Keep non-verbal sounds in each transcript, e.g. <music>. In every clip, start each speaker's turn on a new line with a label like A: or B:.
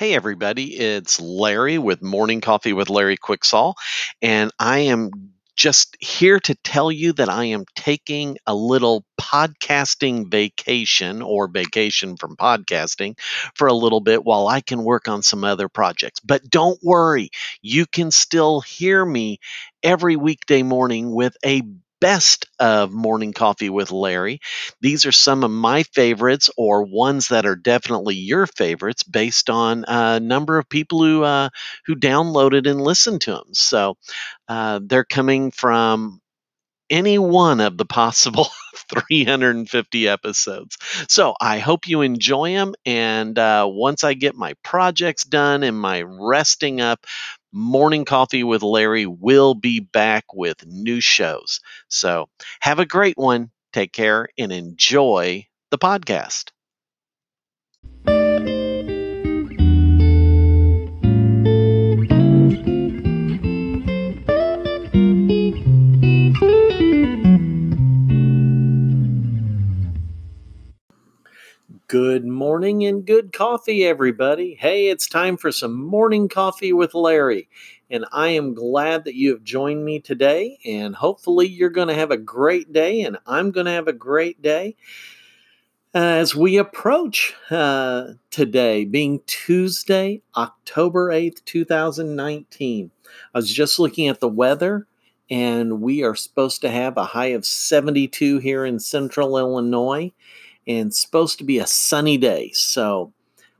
A: Hey, everybody, it's Larry with Morning Coffee with Larry Quicksall, and I am just here to tell you that I am taking a little podcasting vacation or vacation from podcasting for a little bit while I can work on some other projects. But don't worry, you can still hear me every weekday morning with a best of Morning Coffee with Larry. These are some of my favorites, or ones that are definitely your favorites, based on a number of people who uh, who downloaded and listened to them. So uh, they're coming from any one of the possible <laughs> 350 episodes. So I hope you enjoy them. And uh, once I get my projects done and my resting up, Morning Coffee with Larry will be back with new shows. So have a great one. Take care and enjoy the podcast. Good morning and good coffee, everybody. Hey, it's time for some morning coffee with Larry. And I am glad that you have joined me today. And hopefully, you're going to have a great day, and I'm going to have a great day as we approach uh, today, being Tuesday, October 8th, 2019. I was just looking at the weather, and we are supposed to have a high of 72 here in central Illinois and supposed to be a sunny day. So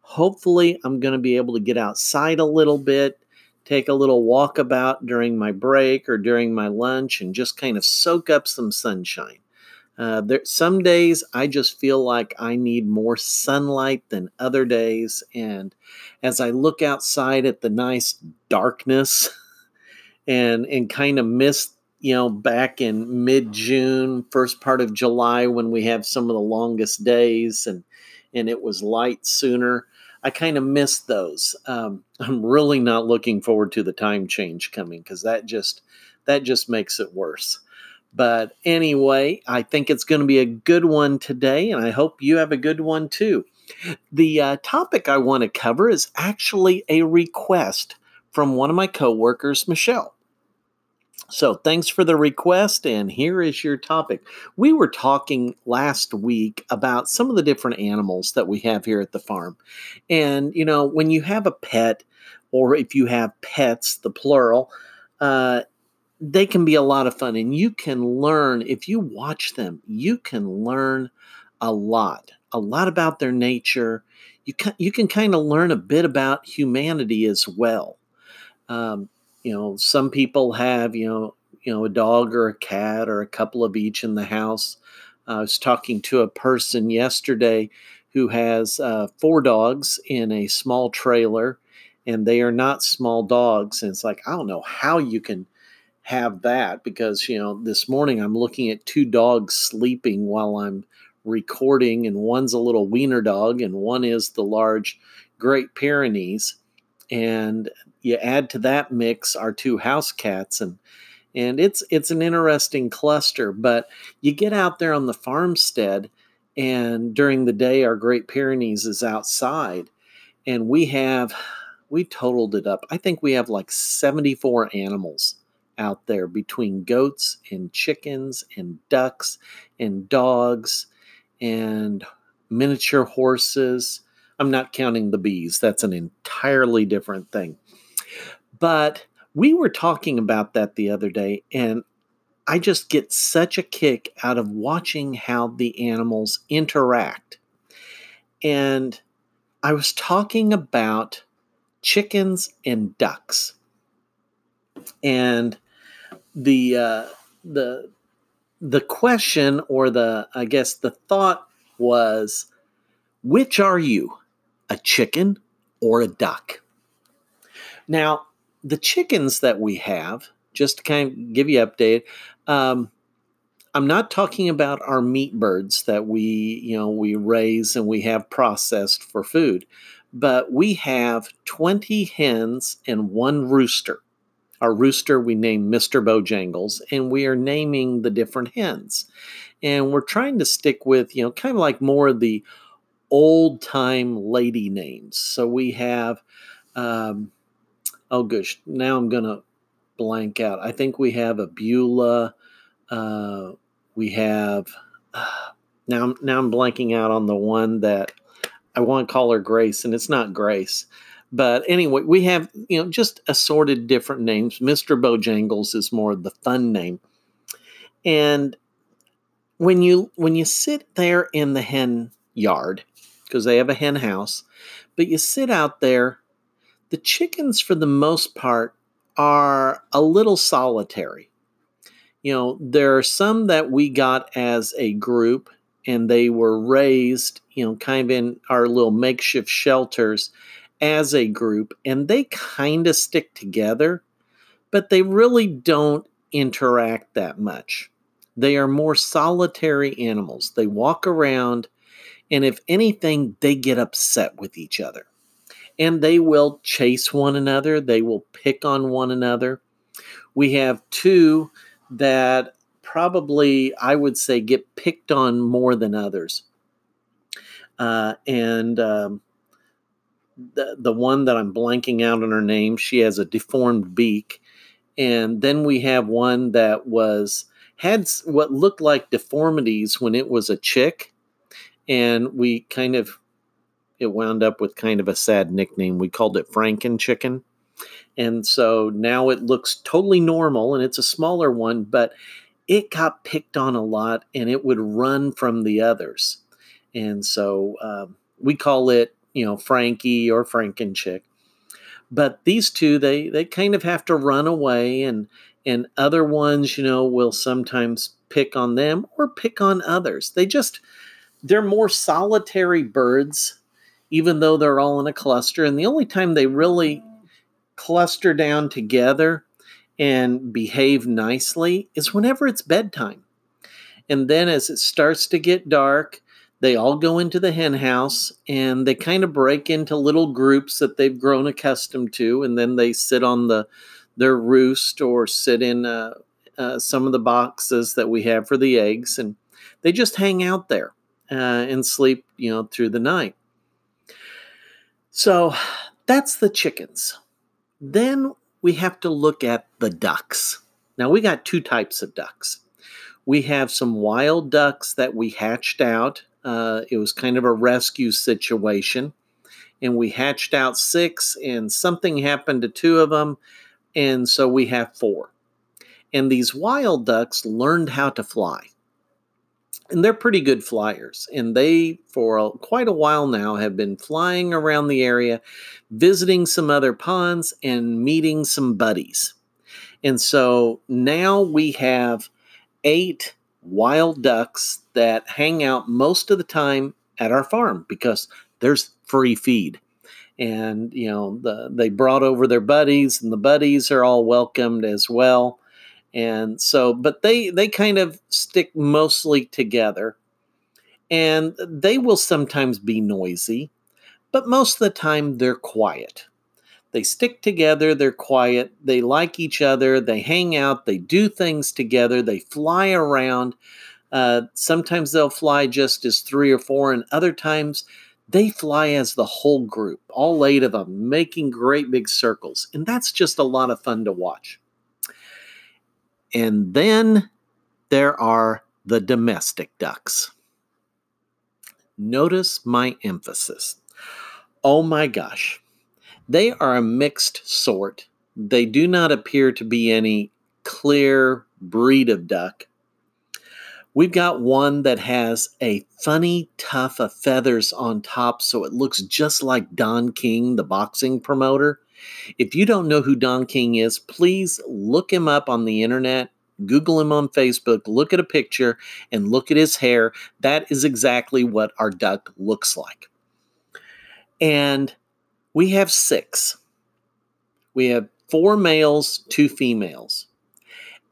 A: hopefully I'm going to be able to get outside a little bit, take a little walk about during my break or during my lunch and just kind of soak up some sunshine. Uh, there, some days I just feel like I need more sunlight than other days. And as I look outside at the nice darkness <laughs> and, and kind of miss you know, back in mid June, first part of July, when we have some of the longest days and and it was light sooner. I kind of missed those. Um, <laughs> I'm really not looking forward to the time change coming because that just that just makes it worse. But anyway, I think it's going to be a good one today, and I hope you have a good one too. The uh, topic I want to cover is actually a request from one of my coworkers, Michelle. So, thanks for the request, and here is your topic. We were talking last week about some of the different animals that we have here at the farm. And, you know, when you have a pet, or if you have pets, the plural, uh, they can be a lot of fun. And you can learn, if you watch them, you can learn a lot, a lot about their nature. You can, you can kind of learn a bit about humanity as well. Um, you know some people have you know you know a dog or a cat or a couple of each in the house. I was talking to a person yesterday who has uh, four dogs in a small trailer and they are not small dogs and it's like i don't know how you can have that because you know this morning i'm looking at two dogs sleeping while i'm recording and one's a little wiener dog and one is the large great pyrenees and you add to that mix our two house cats and and it's it's an interesting cluster but you get out there on the farmstead and during the day our great pyrenees is outside and we have we totaled it up. I think we have like 74 animals out there between goats and chickens and ducks and dogs and miniature horses. I'm not counting the bees. That's an entirely different thing but we were talking about that the other day, and I just get such a kick out of watching how the animals interact. And I was talking about chickens and ducks. And the uh, the the question or the I guess the thought was which are you? A chicken or a duck? Now, the chickens that we have, just to kind of give you update, um, I'm not talking about our meat birds that we, you know, we raise and we have processed for food, but we have 20 hens and one rooster. Our rooster we named Mr. Bojangles, and we are naming the different hens. And we're trying to stick with, you know, kind of like more of the old time lady names. So we have, um, oh gosh, now I'm to blank out. I think we have a Beulah. Uh, we have, uh, <sighs> now, now I'm blanking out on the one that I want to call her Grace, and it's not Grace. But anyway, we have, you know, just assorted different names. Mr. Bojangles is more the fun name. And when you when you sit there in the hen yard, because they have a hen house, but you sit out there, the chickens for the most part are a little solitary. You know, there are some that we got as a group and they were raised, you know, kind of in our little makeshift shelters as a group, and they kind of stick together, but they really don't interact that much. They are more solitary animals. They walk around, and if anything, they get upset with each other. And they will chase one another, they will pick on one another. We have two that probably, I would say, get picked on more than others. Uh, and um, the the one that I'm blanking out on her name, she has a deformed beak, and then we have one that was had what looked like deformities when it was a chick, and we kind of it wound up with kind of a sad nickname. We called it Franken Chicken. And so now it looks totally normal and it's a smaller one, but it got picked on a lot and it would run from the others. And so um, we call it you know Frankie or Frankenchick. But these two, they they kind of have to run away, and and other ones, you know, will sometimes pick on them or pick on others. They just they're more solitary birds, even though they're all in a cluster. And the only time they really cluster down together and behave nicely is whenever it's bedtime. And then as it starts to get dark, they all go into the hen house and they kind of break into little groups that they've grown accustomed to and then they sit on the their roost or sit in uh, uh, some of the boxes that we have for the eggs and they just hang out there uh, and sleep you know through the night so that's the chickens then we have to look at the ducks now we got two types of ducks we have some wild ducks that we hatched out uh, it was kind of a rescue situation. And we hatched out six, and something happened to two of them. And so we have four. And these wild ducks learned how to fly. And they're pretty good flyers. And they, for a, quite a while now, have been flying around the area, visiting some other ponds and meeting some buddies. And so now we have eight wild ducks that hang out most of the time at our farm because there's free feed. And, you know, the, they brought over their buddies, and the buddies are all welcomed as well. And so, but they, they kind of stick mostly together. And they will sometimes be noisy, but most of the time they're quiet. They stick together, they're quiet, they like each other, they hang out, they do things together, they fly around. Uh, sometimes they'll fly just as three or four, and other times they fly as the whole group, all eight of them, making great big circles. And that's just a lot of fun to watch. And then there are the domestic ducks. Notice my emphasis. Oh my gosh. They are a mixed sort. They do not appear to be any clear breed of duck. We've got one that has a funny tuft of feathers on top, so it looks just like Don King, the boxing promoter. If you don't know who Don King is, please look him up on the internet. Google him on Facebook, look at a picture, and look at his hair. That is exactly what our duck looks like. And we have six. We have four males, two females.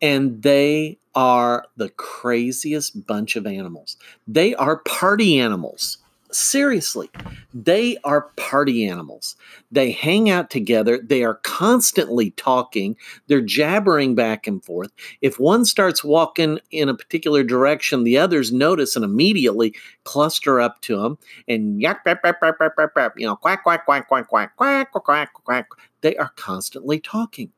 A: And they are the craziest bunch of animals. They are party animals. Seriously, they are party animals. They hang out together. They are constantly talking. They're jabbering back and forth. If one starts walking in a particular direction, the others notice and immediately cluster up to them and yak, yap, you know, quack, quack, quack, quack, quack, quack, quack, quack, quack. They are constantly talking.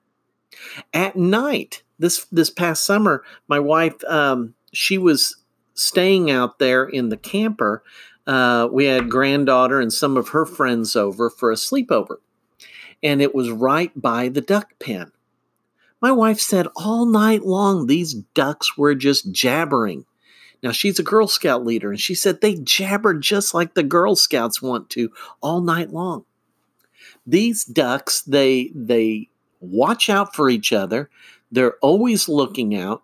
A: At night, this this past summer, my wife, um, she was staying out there in the camper uh, we had granddaughter and some of her friends over for a sleepover, and it was right by the duck pen. My wife said all night long these ducks were just jabbering. Now, she's a Girl Scout leader, and she said they jabber just like the Girl Scouts want to all night long. These ducks, they they watch out for each other. They're always looking out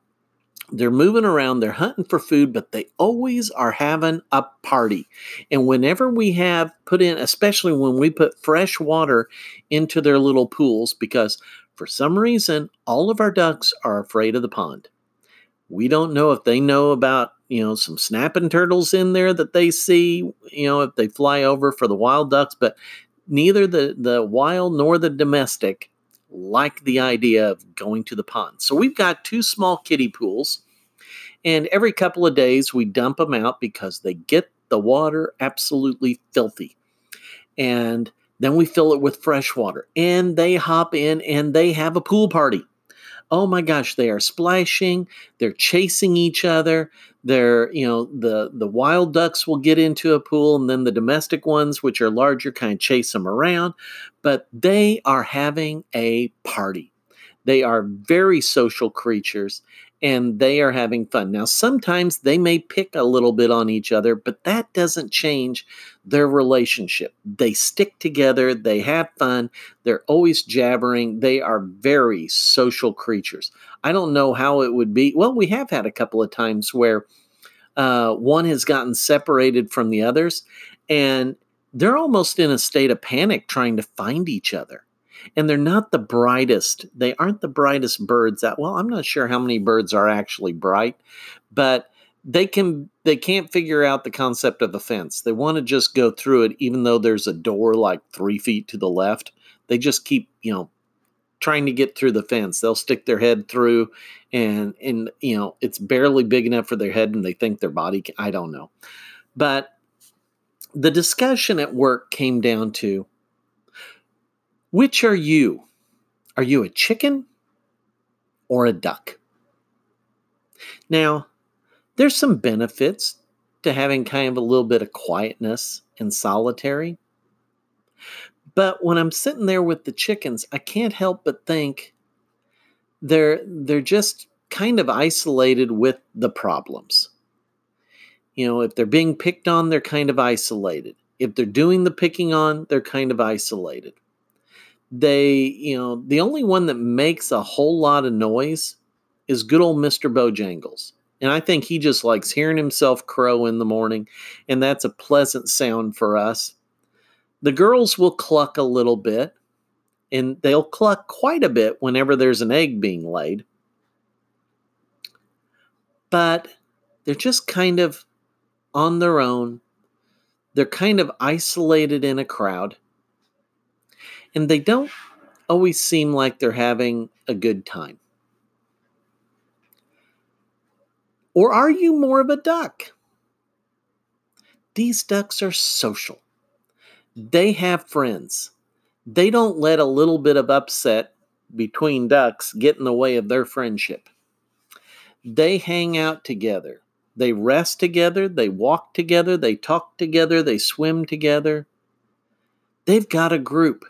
A: they're moving around, they're hunting for food, but they always are having a party. And whenever we have put in, especially when we put fresh water into their little pools, because for some reason, all of our ducks are afraid of the pond. We don't know if they know about, you know, some snapping turtles in there that they see, you know, if they fly over for the wild ducks, but neither the, the wild nor the domestic like the idea of going to the pond. So we've got two small kiddie pools, and every couple of days we dump them out because they get the water absolutely filthy. And then we fill it with fresh water, and they hop in and they have a pool party. Oh my gosh, they are splashing, they're chasing each other, they're you know the the wild ducks will get into a pool and then the domestic ones which are larger kind of chase them around but they are having a party they are very social creatures and they are having fun. Now, sometimes they may pick a little bit on each other, but that doesn't change their relationship. They stick together, they have fun, they're always jabbering. They are very social creatures. I don't know how it would be. Well, we have had a couple of times where uh, one has gotten separated from the others, and they're almost in a state of panic trying to find each other and they're not the brightest. They aren't the brightest birds that well, I'm not sure how many birds are actually bright, but they can they can't figure out the concept of a fence. They want to just go through it even though there's a door like 3 feet to the left. They just keep, you know, trying to get through the fence. They'll stick their head through and and you know, it's barely big enough for their head and they think their body can, I don't know. But the discussion at work came down to which are you? Are you a chicken or a duck? Now, there's some benefits to having kind of a little bit of quietness and solitary. But when I'm sitting there with the chickens, I can't help but think they're they're just kind of isolated with the problems. You know, if they're being picked on, they're kind of isolated. If they're doing the picking on, they're kind of isolated they, you know, the only one that makes a whole lot of noise is good old Mr. Bojangles. And I think he just likes hearing himself crow in the morning, and that's a pleasant sound for us. The girls will cluck a little bit, and they'll cluck quite a bit whenever there's an egg being laid. But they're just kind of on their own. They're kind of isolated in a crowd and they don't always seem like they're having a good time. Or are you more of a duck? These ducks are social. They have friends. They don't let a little bit of upset between ducks get in the way of their friendship. They hang out together. They rest together. They walk together. They talk together. They swim together. They've got a group.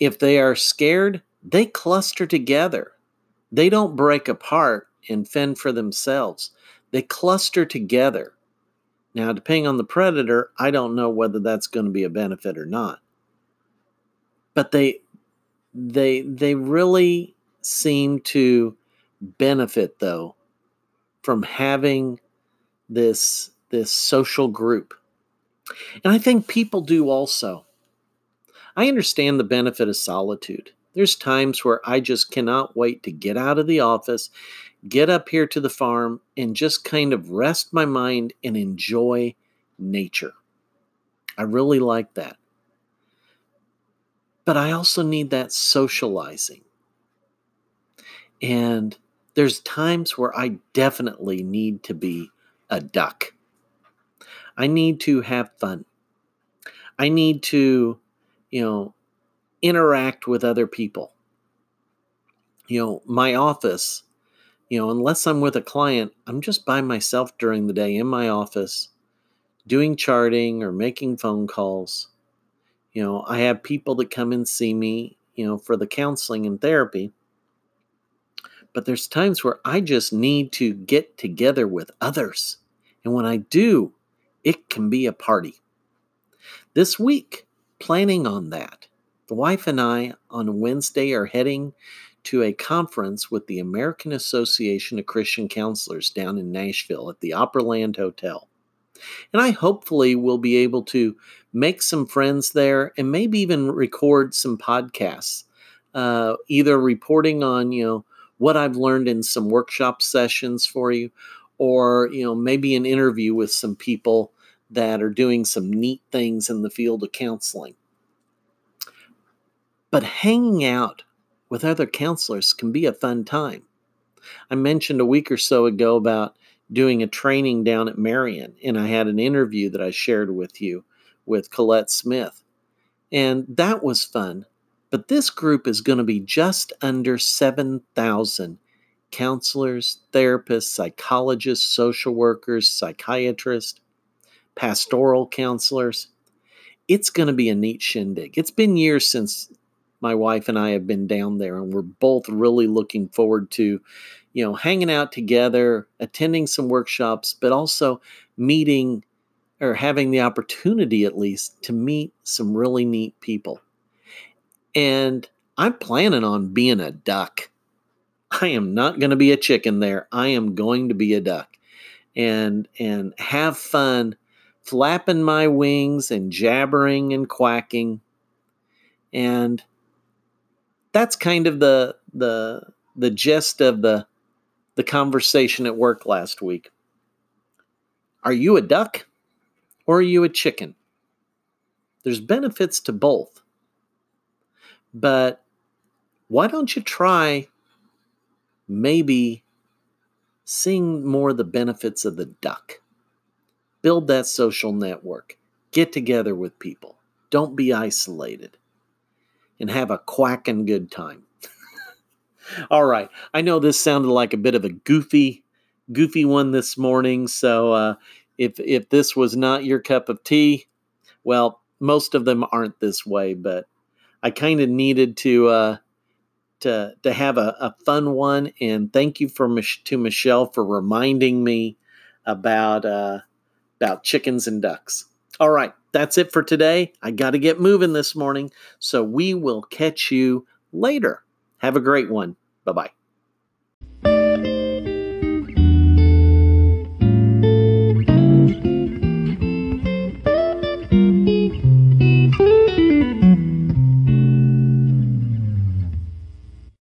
A: If they are scared, they cluster together. They don't break apart and fend for themselves. They cluster together. Now, depending on the predator, I don't know whether that's going to be a benefit or not. But they they they really seem to benefit though from having this this social group. And I think people do also. I understand the benefit of solitude. There's times where I just cannot wait to get out of the office, get up here to the farm, and just kind of rest my mind and enjoy nature. I really like that. But I also need that socializing. And there's times where I definitely need to be a duck. I need to have fun. I need to, you know, interact with other people. You know, my office, you know, unless I'm with a client, I'm just by myself during the day in my office doing charting or making phone calls. You know, I have people that come and see me, you know, for the counseling and therapy. But there's times where I just need to get together with others. And when I do, it can be a party. This week, planning on that. The wife and I on Wednesday are heading to a conference with the American Association of Christian Counselors down in Nashville at the Opryland Hotel. And I hopefully will be able to make some friends there and maybe even record some podcasts, uh, either reporting on, you know, what I've learned in some workshop sessions for you, or, you know, maybe an interview with some people that are doing some neat things in the field of counseling. But hanging out with other counselors can be a fun time. I mentioned a week or so ago about doing a training down at Marion, and I had an interview that I shared with you with Colette Smith. And that was fun. But this group is going to be just under 7,000 counselors, therapists, psychologists, social workers, psychiatrists, pastoral counselors. It's going to be a neat shindig. It's been years since my wife and I have been down there, and we're both really looking forward to, you know, hanging out together, attending some workshops, but also meeting or having the opportunity at least to meet some really neat people. And I'm planning on being a duck. I am not going to be a chicken there. I am going to be a duck and and have fun flapping my wings and jabbering and quacking. And that's kind of the the the gist of the the conversation at work last week. Are you a duck or are you a chicken? There's benefits to both. But why don't you try maybe seeing more the benefits of the duck? Build that social network. Get together with people. Don't be isolated. And have a quacking good time. <laughs> All right. I know this sounded like a bit of a goofy, goofy one this morning. So uh, if if this was not your cup of tea, well, most of them aren't this way. But I kind of needed to uh, to to have a, a fun one. And thank you for to Michelle for reminding me about uh, about chickens and ducks. All right, that's it for today. I got to get moving this morning, so we will catch you later. Have a great one. Bye bye.